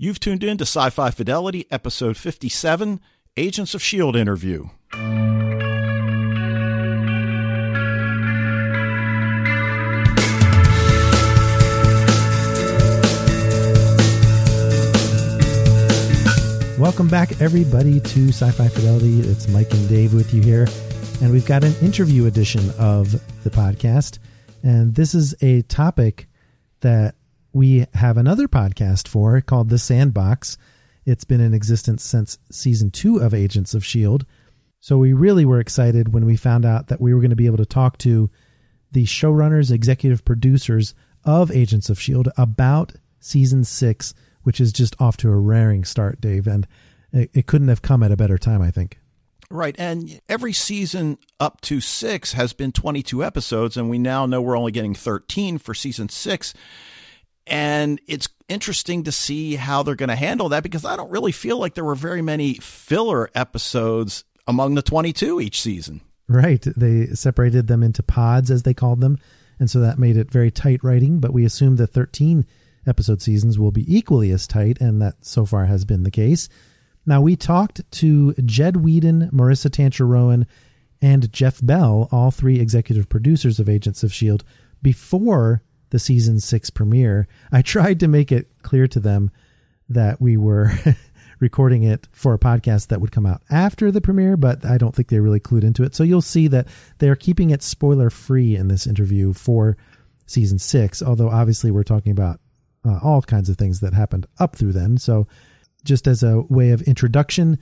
You've tuned in to Sci Fi Fidelity, episode 57 Agents of S.H.I.E.L.D. interview. Welcome back, everybody, to Sci Fi Fidelity. It's Mike and Dave with you here. And we've got an interview edition of the podcast. And this is a topic that we have another podcast for called The Sandbox. It's been in existence since season two of Agents of S.H.I.E.L.D. So we really were excited when we found out that we were going to be able to talk to the showrunners, executive producers of Agents of S.H.I.E.L.D. about season six which is just off to a raring start, Dave. And it, couldn't have come at a better time, I think. Right. And every season up to six has been 22 episodes, and we now know we're only getting 13 for season six. And it's interesting to see how they're going to handle that because I don't really feel like there were very many filler episodes among the 22 each season. Right. They separated them into pods, as they called them. And so that made it very tight writing, but we assumed the 13 episode seasons will be equally as tight, and that so far has been the case. Now, we talked to Jed Whedon, Maurissa Tancharoen, and Jeff Bell, all three executive producers of Agents of S.H.I.E.L.D., before the season six premiere. I tried to make it clear to them that we were recording it for a podcast that would come out after the premiere, but I don't think they really clued into it. So you'll see that they're keeping it spoiler free in this interview for season six, although obviously we're talking about uh, all kinds of things that happened up through then. So, just as a way of introduction,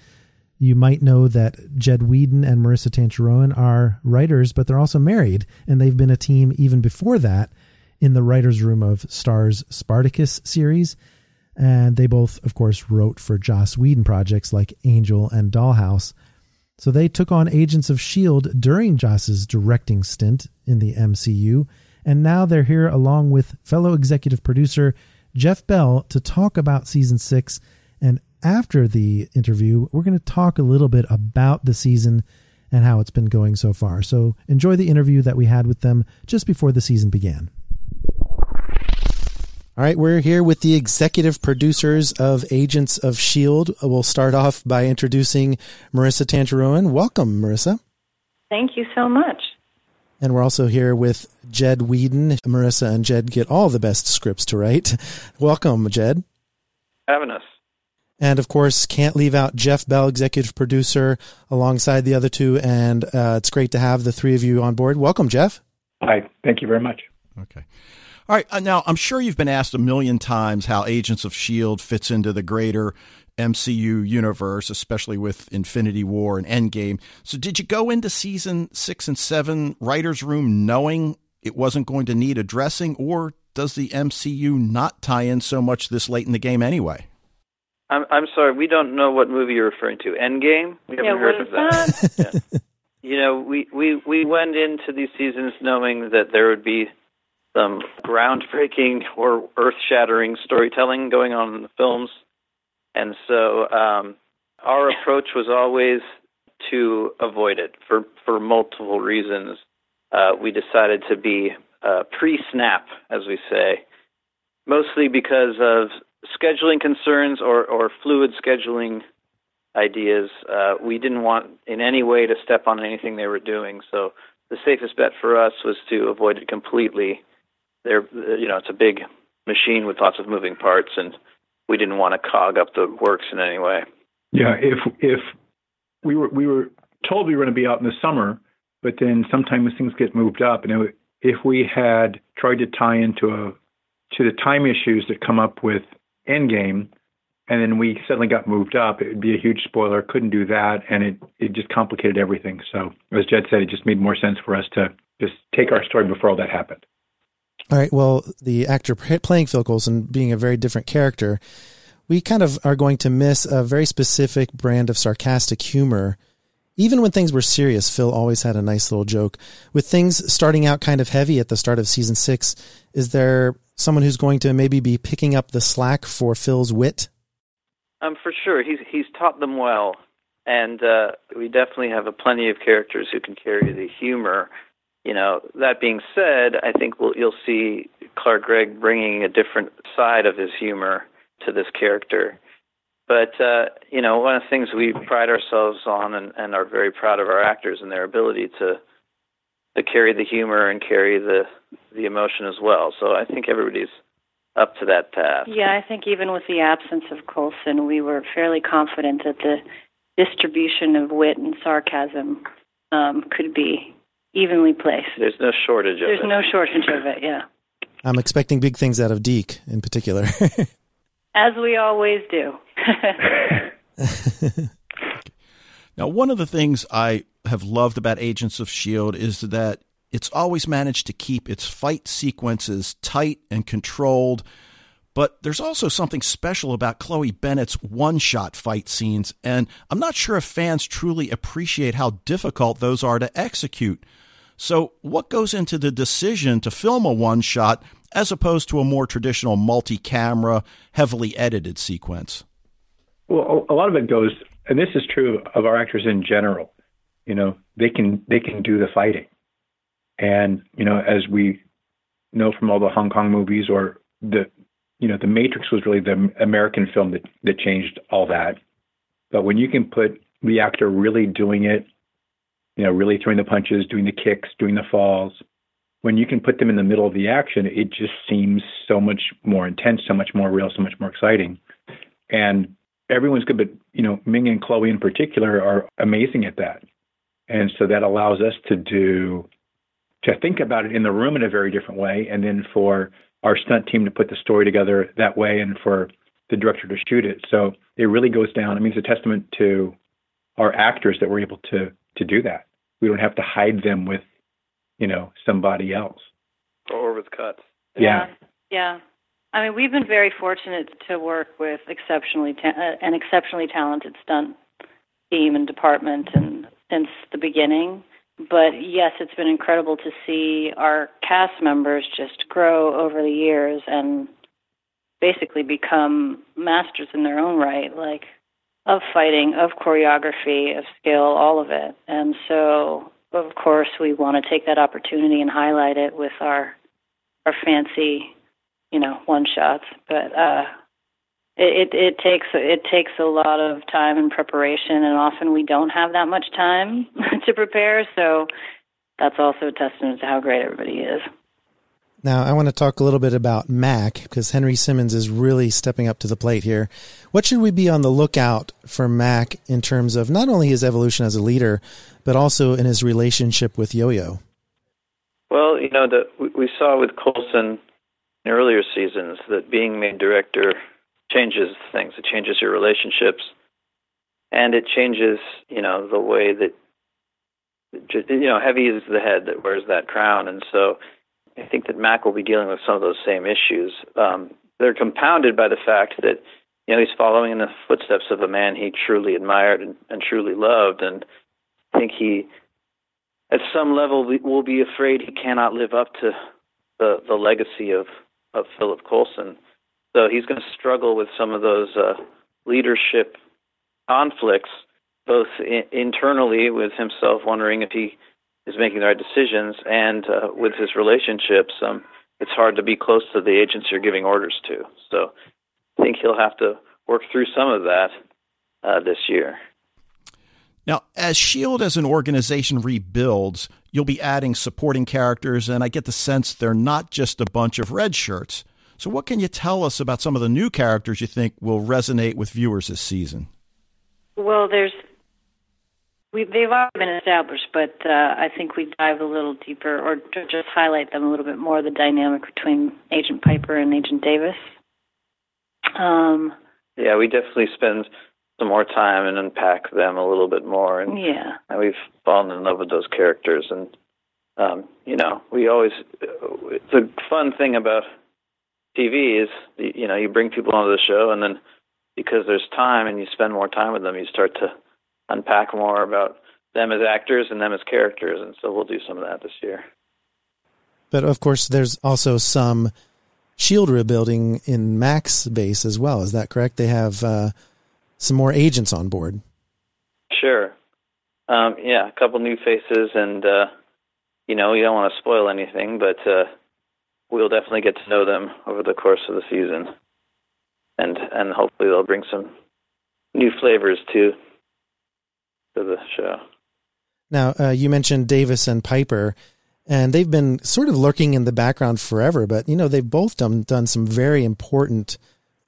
you might know that Jed Whedon and Maurissa Tancharoen are writers, but they're also married, and they've been a team even before that in the writers' room of Starz Spartacus series. And they both, of course, wrote for Joss Whedon projects like Angel and Dollhouse. So they took on Agents of S.H.I.E.L.D. during Joss's directing stint in the MCU and now they're here along with fellow executive producer Jeff Bell to talk about season six. And after the interview, we're going to talk a little bit about the season and how it's been going so far. So enjoy the interview that we had with them just before the season began. All right, we're here with the executive producers of Agents of S.H.I.E.L.D. We'll start off by introducing Maurissa Tancharoen Welcome, Maurissa. Thank you so much. And we're also here with Jed Whedon. Maurissa and Jed get all the best scripts to write. Welcome, Jed. Having us. And of course, can't leave out Jeff Bell, executive producer, alongside the other two. And uh, it's great to have the three of you on board. Welcome, Jeff. Hi. Thank you very much. Okay. All right. Uh, now, I'm sure you've been asked a million times how Agents of S.H.I.E.L.D. fits into the greater MCU universe, especially with Infinity War and Endgame. So, did you go into season six and seven writers' room knowing it wasn't going to need addressing, or does the MCU not tie in so much this late in the game anyway? I'm I'm sorry, we don't know what movie you're referring to. Endgame? We haven't yeah, heard of that. yeah. You know, we, we, we went into these seasons knowing that there would be some groundbreaking or earth shattering storytelling going on in the films and so um, our approach was always to avoid it for, for multiple reasons. Uh, we decided to be uh, pre snap, as we say, mostly because of scheduling concerns or, or fluid scheduling ideas. Uh, we didn't want in any way to step on anything they were doing. So the safest bet for us was to avoid it completely. There, uh, you know, it's a big machine with lots of moving parts, and we didn't want to cog up the works in any way. Yeah, if if we were we were told we were going to be out in the summer, but then sometimes things get moved up, and if we had tried to tie into a to the time issues that come up with Endgame, and then we suddenly got moved up, it would be a huge spoiler. Couldn't do that, and it it just complicated everything. So as Jed said, it just made more sense for us to just take our story before all that happened. All right. Well, the actor playing Phil Coulson being a very different character, we kind of are going to miss a very specific brand of sarcastic humor. Even when things were serious, Phil always had a nice little joke. With things starting out kind of heavy at the start of season six, is there someone who's going to maybe be picking up the slack for Phil's wit? Um, for sure. He's he's taught them well, and uh, we definitely have a plenty of characters who can carry the humor you know, that being said, I think we'll, you'll see Clark Gregg bringing a different side of his humor to this character. But uh, you know, one of the things we pride ourselves on and, and are very proud of our actors and their ability to to carry the humor and carry the the emotion as well. So I think everybody's up to that task. Yeah, I think even with the absence of Coulson, we were fairly confident that the distribution of wit and sarcasm um, could be evenly placed. There's no shortage of There's it. no shortage of it. Yeah, I'm expecting big things out of Deke in particular. as we always do. Now, one of the things I have loved about Agents of S.H.I.E.L.D. is that it's always managed to keep its fight sequences tight and controlled. But there's also something special about Chloe Bennet's one shot fight scenes, and I'm not sure if fans truly appreciate how difficult those are to execute. So, what goes into the decision to film a one shot as opposed to a more traditional multi camera, heavily edited sequence? Well, a lot of it goes, and this is true of our actors in general. You know, they can they can do the fighting, and you know, as we know from all the Hong Kong movies or the, you know, The Matrix was really the American film that that changed all that. But when you can put the actor really doing it, you know, really throwing the punches, doing the kicks, doing the falls, when you can put them in the middle of the action, it just seems so much more intense, so much more real, so much more exciting. And everyone's good, but you know, Ming and Chloe in particular are amazing at that. And so that allows us to do to think about it in the room in a very different way, and then for our stunt team to put the story together that way, and for the director to shoot it. So it really goes down. I mean, it's a testament to our actors that we're able to to do that. We don't have to hide them with, you know, somebody else. Or with cuts. Yeah. yeah. I mean, we've been very fortunate to work with exceptionally ta- uh, an exceptionally talented stunt team and department, and since the beginning. But yes, it's been incredible to see our cast members just grow over the years and basically become masters in their own right, like of fighting, of choreography, of skill, all of it. And so, of course, we want to take that opportunity and highlight it with our our fancy, you know, one shots. But uh, it, it it takes it takes a lot of time and preparation, and often we don't have that much time to prepare. So that's also a testament to how great everybody is. Now, I want to talk a little bit about Mack because Henry Simmons is really stepping up to the plate here. What should we be on the lookout for Mack in terms of not only his evolution as a leader, but also in his relationship with Yo Yo? Well, you know, the, we saw with Coulson in earlier seasons that being made director changes things. It changes your relationships, and it changes, you know, the way that, you know, heavy is the head that wears that crown. And so I think that Mack will be dealing with some of those same issues. Um, they're compounded by the fact that you know he's following in the footsteps of a man he truly admired and, and truly loved, and I think he, at some level, will be afraid he cannot live up to the the legacy of of Philip Coulson. So he's going to struggle with some of those uh, leadership conflicts, both in, internally with himself wondering if he is making the right decisions, and uh, with his relationships, um, it's hard to be close to the agents you're giving orders to. So I think he'll have to work through some of that uh, this year. Now, as S.H.I.E.L.D. as an organization rebuilds, you'll be adding supporting characters, and I get the sense they're not just a bunch of red shirts. So, what can you tell us about some of the new characters you think will resonate with viewers this season? Well, there's we, they've already been established, but uh, I think we dive a little deeper or just highlight them a little bit more the dynamic between Agent Piper and Agent Davis. Um, yeah, we definitely spend some more time and unpack them a little bit more. And, yeah. and we've fallen in love with those characters. And, um, you know, we always, the fun thing about TV is, you know, you bring people onto the show and then because there's time and you spend more time with them, you start to unpack more about them as actors and them as characters. And so we'll do some of that this year. But of course, there's also some shield rebuilding in Mack's base as well. Is that correct? They have uh, some more agents on board. Sure. Um, yeah, a couple new faces, and uh, you know, we don't want to spoil anything, but uh, we'll definitely get to know them over the course of the season. and and hopefully they'll bring some new flavors to to the show. Now, uh, you mentioned Davis and Piper, and they've been sort of lurking in the background forever, but you know they've both done done some very important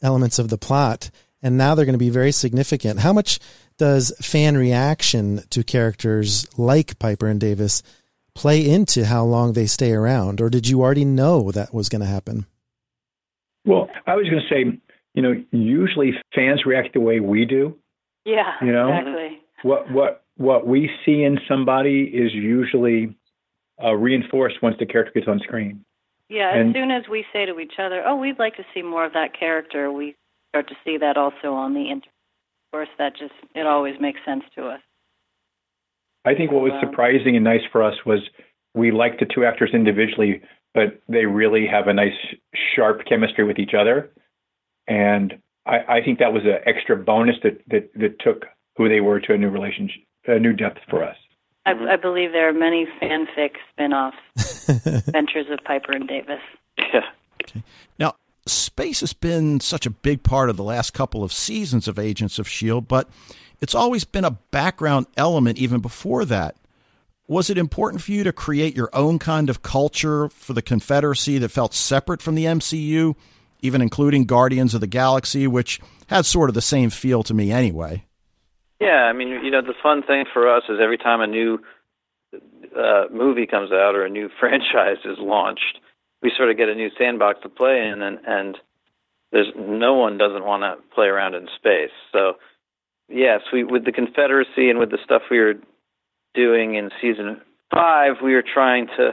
elements of the plot, and now they're going to be very significant. How much does fan reaction to characters like Piper and Davis play into how long they stay around, or did you already know that was going to happen? Well, I was going to say, you know, usually fans react the way we do. Yeah, you know, exactly. What what what we see in somebody is usually uh, reinforced once the character gets on screen. Yeah, and, as soon as we say to each other, "Oh, we'd like to see more of that character," we start to see that also on the internet. Of course, that just it always makes sense to us. I think what was surprising and nice for us was we liked the two actors individually, but they really have a nice, sharp chemistry with each other, and I, I think that was an extra bonus that, that that took who they were to a new relationship, a new depth for us. I, I believe there are many fanfic spin-off Adventures of Piper and Davis. Yeah. Okay. Now, space has been such a big part of the last couple of seasons of Agents of S.H.I.E.L.D., but it's always been a background element even before that. Was it important for you to create your own kind of culture for the Confederacy that felt separate from the MCU, even including Guardians of the Galaxy, which had sort of the same feel to me anyway? Yeah, I mean, you know, the fun thing for us is every time a new uh, movie comes out or a new franchise is launched, we sort of get a new sandbox to play in, and and there's no one doesn't want to play around in space. So yes, we with the Confederacy and with the stuff we were doing in season five, we were trying to,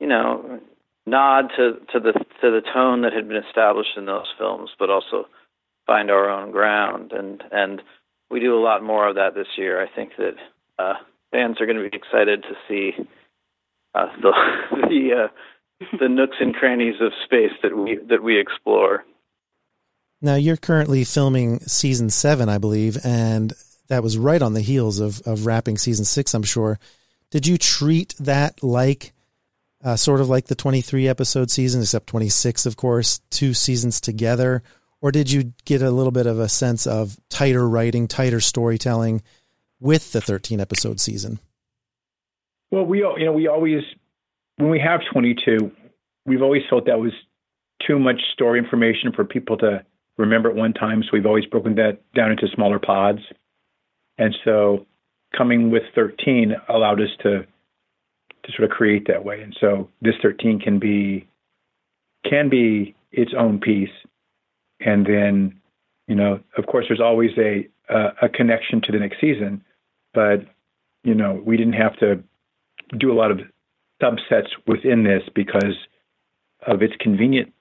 you know, nod to to the to the tone that had been established in those films, but also find our own ground. And and we do a lot more of that this year. I think that uh, fans are going to be excited to see uh, the the uh, the nooks and crannies of space that we that we explore. Now you're currently filming season seven, I believe, and that was right on the heels of of wrapping season six. I'm sure. Did you treat that like uh, sort of like the 23 episode season, except 26, of course, two seasons together? Or did you get a little bit of a sense of tighter writing, tighter storytelling with the 13 episode season? Well, we you know we always when we have 22, we've always felt that was too much story information for people to remember at one time. So we've always broken that down into smaller pods. And so coming with 13 allowed us to to sort of create that way. And so this 13 can be can be its own piece. And then, you know, of course, there's always a a, a connection to the next season, but you know, we didn't have to do a lot of subsets within this because of its convenient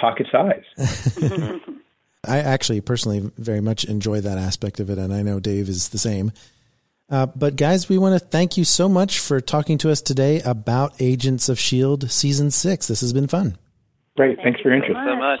pocket size. I actually personally very much enjoy that aspect of it, and I know Dave is the same. Uh, but guys, we want to thank you so much for talking to us today about Agents of Shield season six. This has been fun. Great, thank thanks for your interest. so much.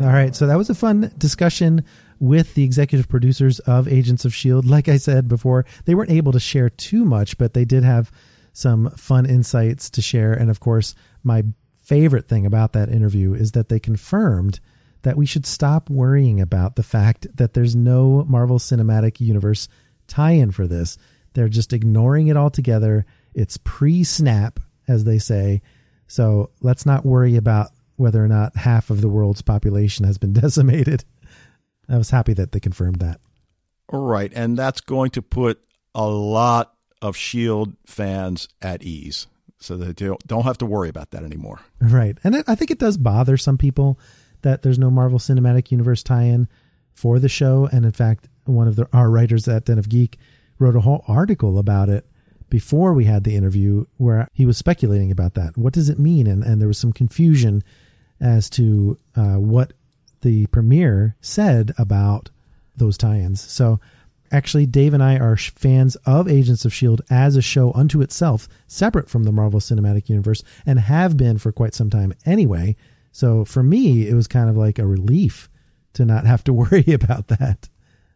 All right, so that was a fun discussion with the executive producers of Agents of S.H.I.E.L.D. Like I said before, they weren't able to share too much, but they did have some fun insights to share. And of course, my favorite thing about that interview is that they confirmed that we should stop worrying about the fact that there's no Marvel Cinematic Universe tie in for this. They're just ignoring it altogether. It's pre snap, as they say. So let's not worry about whether or not half of the world's population has been decimated. I was happy that they confirmed that. Right. And that's going to put a lot of S.H.I.E.L.D. fans at ease so that they don't have to worry about that anymore. Right. And I think it does bother some people that there's no Marvel Cinematic Universe tie in for the show. And in fact, one of the, our writers at Den of Geek wrote a whole article about it before we had the interview where he was speculating about that. What does it mean? And, and there was some confusion as to uh, what the premiere said about those tie-ins. So actually, Dave and I are fans of Agents of S.H.I.E.L.D. as a show unto itself, separate from the Marvel Cinematic Universe, and have been for quite some time anyway. So for me, it was kind of like a relief to not have to worry about that,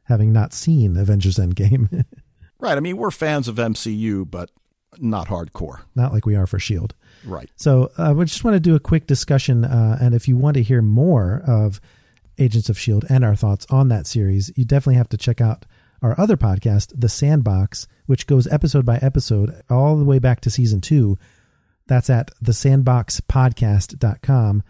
having not seen Avengers Endgame. right. I mean, we're fans of MCU, but not hardcore. Not like we are for S.H.I.E.L.D. Right. So uh, we just want to do a quick discussion. Uh, and if you want to hear more of Agents of S.H.I.E.L.D. and our thoughts on that series, you definitely have to check out our other podcast, The Sandbox, which goes episode by episode all the way back to season two. That's at thesandboxpodcast.com.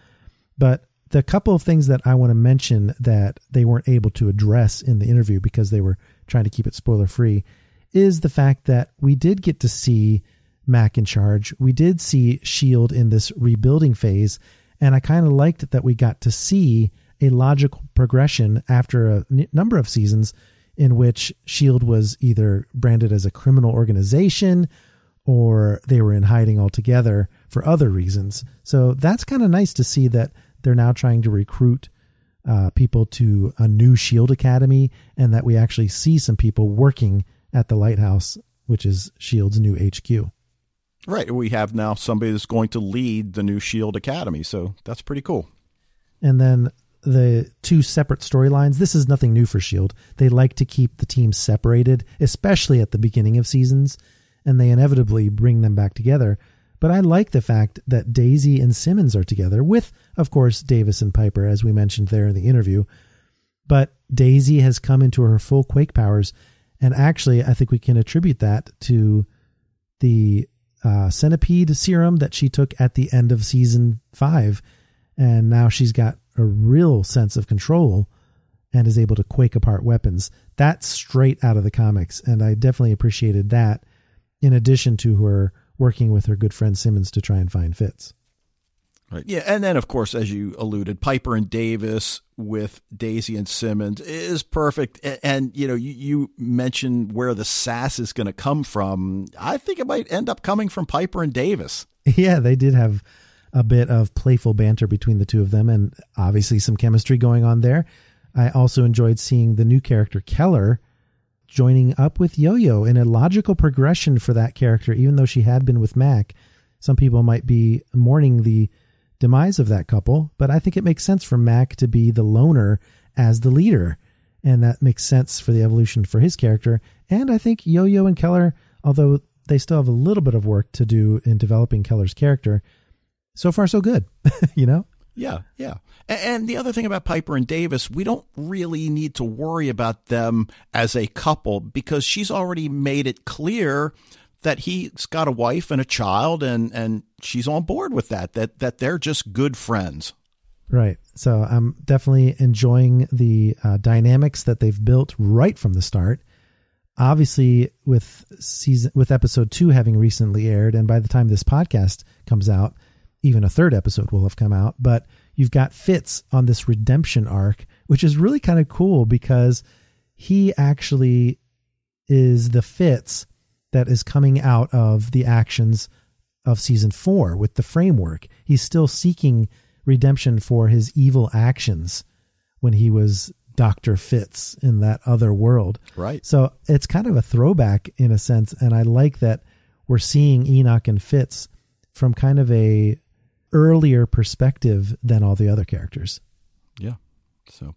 But the couple of things that I want to mention that they weren't able to address in the interview because they were trying to keep it spoiler free is the fact that we did get to see Mack in charge. We did see S.H.I.E.L.D. in this rebuilding phase. And I kind of liked that we got to see a logical progression after a n- number of seasons in which S.H.I.E.L.D. was either branded as a criminal organization or they were in hiding altogether for other reasons. So that's kind of nice to see that they're now trying to recruit uh, people to a new S.H.I.E.L.D. Academy and that we actually see some people working at the lighthouse, which is S.H.I.E.L.D.'s new HQ. Right. We have now somebody that's going to lead the new S.H.I.E.L.D. Academy. So that's pretty cool. And then the two separate storylines. This is nothing new for S.H.I.E.L.D. They like to keep the teams separated, especially at the beginning of seasons, and they inevitably bring them back together. But I like the fact that Daisy and Simmons are together, with, of course, Davis and Piper, as we mentioned there in the interview. But Daisy has come into her full Quake powers, and actually, I think we can attribute that to the uh, centipede serum that she took at the end of season five. And now she's got a real sense of control and is able to quake apart weapons. That's straight out of the comics. And I definitely appreciated that in addition to her working with her good friend Simmons to try and find Fitz. Right. Yeah, and then of course, as you alluded, Piper and Davis with Daisy and Simmons is perfect. And, and you know, you, you mentioned where the sass is going to come from. I think it might end up coming from Piper and Davis. Yeah, they did have a bit of playful banter between the two of them, and obviously some chemistry going on there. I also enjoyed seeing the new character Keller joining up with Yo Yo in a logical progression for that character, even though she had been with Mack. Some people might be mourning the demise of that couple, but I think it makes sense for Mack to be the loner as the leader. And that makes sense for the evolution for his character. And I think Yo Yo and Keller, although they still have a little bit of work to do in developing Keller's character, so far so good, you know? Yeah, yeah. And the other thing about Piper and Davis, we don't really need to worry about them as a couple because she's already made it clear that he's got a wife and a child and and she's on board with that that that they're just good friends. Right. So i'm definitely enjoying the uh, dynamics that they've built right from the start. Obviously with season with episode 2 having recently aired and by the time this podcast comes out even a third episode will have come out but you've got Fitz on this redemption arc which is really kind of cool because he actually is the Fitz that is coming out of the actions of season four with the framework. He's still seeking redemption for his evil actions when he was Dr. Fitz in that other world. Right. So it's kind of a throwback in a sense. And I like that we're seeing Enoch and Fitz from kind of a earlier perspective than all the other characters. Yeah. So,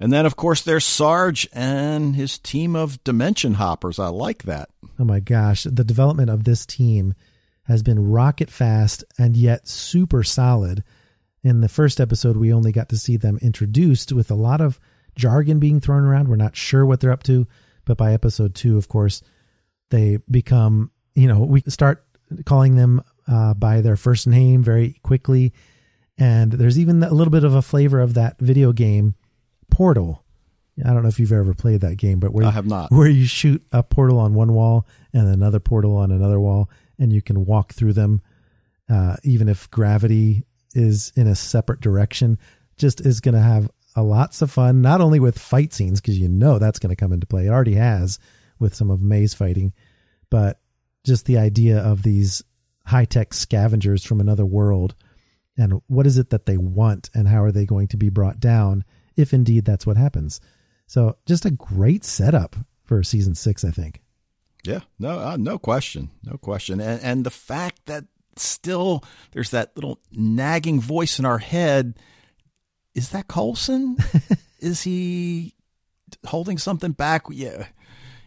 and then of course there's Sarge and his team of dimension hoppers. I like that. Oh my gosh, the development of this team has been rocket fast and yet super solid. In the first episode, we only got to see them introduced with a lot of jargon being thrown around. We're not sure what they're up to, but by episode two, of course, they become, you know, we start calling them uh, by their first name very quickly. And there's even a little bit of a flavor of that video game Portal. I don't know if you've ever played that game, but where I have not. Where you shoot a portal on one wall and another portal on another wall, and you can walk through them, uh, even if gravity is in a separate direction. Just is going to have a lots of fun, not only with fight scenes because you know that's going to come into play. It already has with some of May's fighting, but just the idea of these high tech scavengers from another world and what is it that they want and how are they going to be brought down if indeed that's what happens. So just a great setup for season six, I think. Yeah, no, uh, no question, no question, and and the fact that still there's that little nagging voice in our head. Is that Coulson? is he holding something back? Yeah,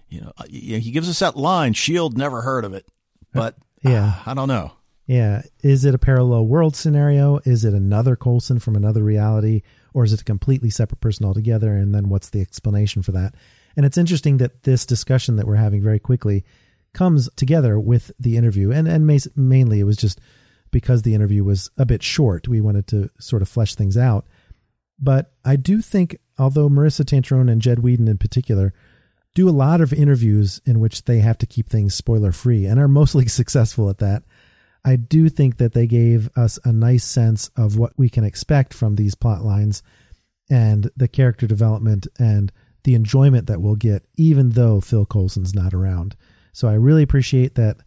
you know, uh, yeah, he gives us that line. Shield never heard of it, but yeah, uh, I don't know. Yeah, is it a parallel world scenario? Is it another Coulson from another reality, or is it a completely separate person altogether? And then what's the explanation for that? And it's interesting that this discussion that we're having very quickly comes together with the interview. And and mainly it was just because the interview was a bit short. We wanted to sort of flesh things out. But I do think, although Maurissa Tancharoen and Jed Whedon in particular do a lot of interviews in which they have to keep things spoiler free and are mostly successful at that, I do think that they gave us a nice sense of what we can expect from these plot lines and the character development and the enjoyment that we'll get, even though Phil Coulson's not around. So I really appreciate that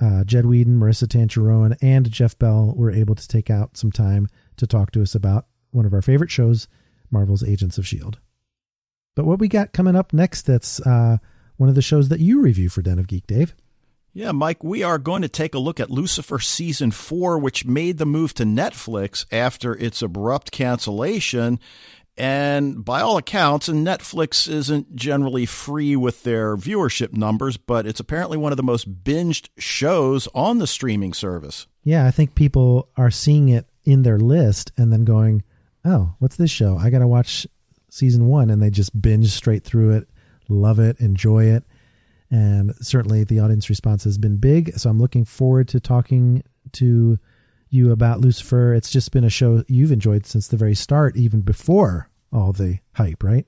uh, Jed Whedon, Maurissa Tancharoen, and Jeff Bell were able to take out some time to talk to us about one of our favorite shows, Marvel's Agents of S.H.I.E.L.D. But what we got coming up next, that's uh, one of the shows that you review for Den of Geek, Dave. Yeah, Mike, we are going to take a look at Lucifer season four, which made the move to Netflix after its abrupt cancellation. And by all accounts, and Netflix isn't generally free with their viewership numbers, but it's apparently one of the most binged shows on the streaming service. Yeah, I think people are seeing it in their list and then going, oh, what's this show? I got to watch season one. And they just binge straight through it, love it, enjoy it. And certainly the audience response has been big. So I'm looking forward to talking to you about Lucifer. It's just been a show you've enjoyed since the very start, even before all the hype, right?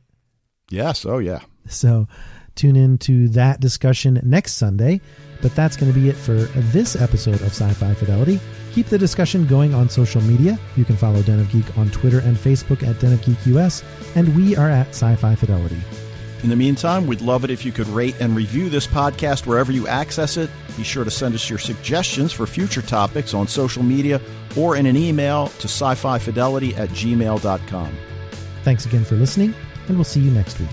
Yes. Oh, yeah. So tune in to that discussion next Sunday. But that's going to be it for this episode of Sci Fi Fidelity. Keep the discussion going on social media. You can follow Den of Geek on Twitter and Facebook at Den of Geek US, and we are at Sci Fi Fidelity. In the meantime, we'd love it if you could rate and review this podcast wherever you access it. Be sure to send us your suggestions for future topics on social media or in an email to sci fi fidelity at gmail.com. Thanks again for listening, and we'll see you next week.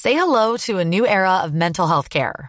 Say hello to a new era of mental health care.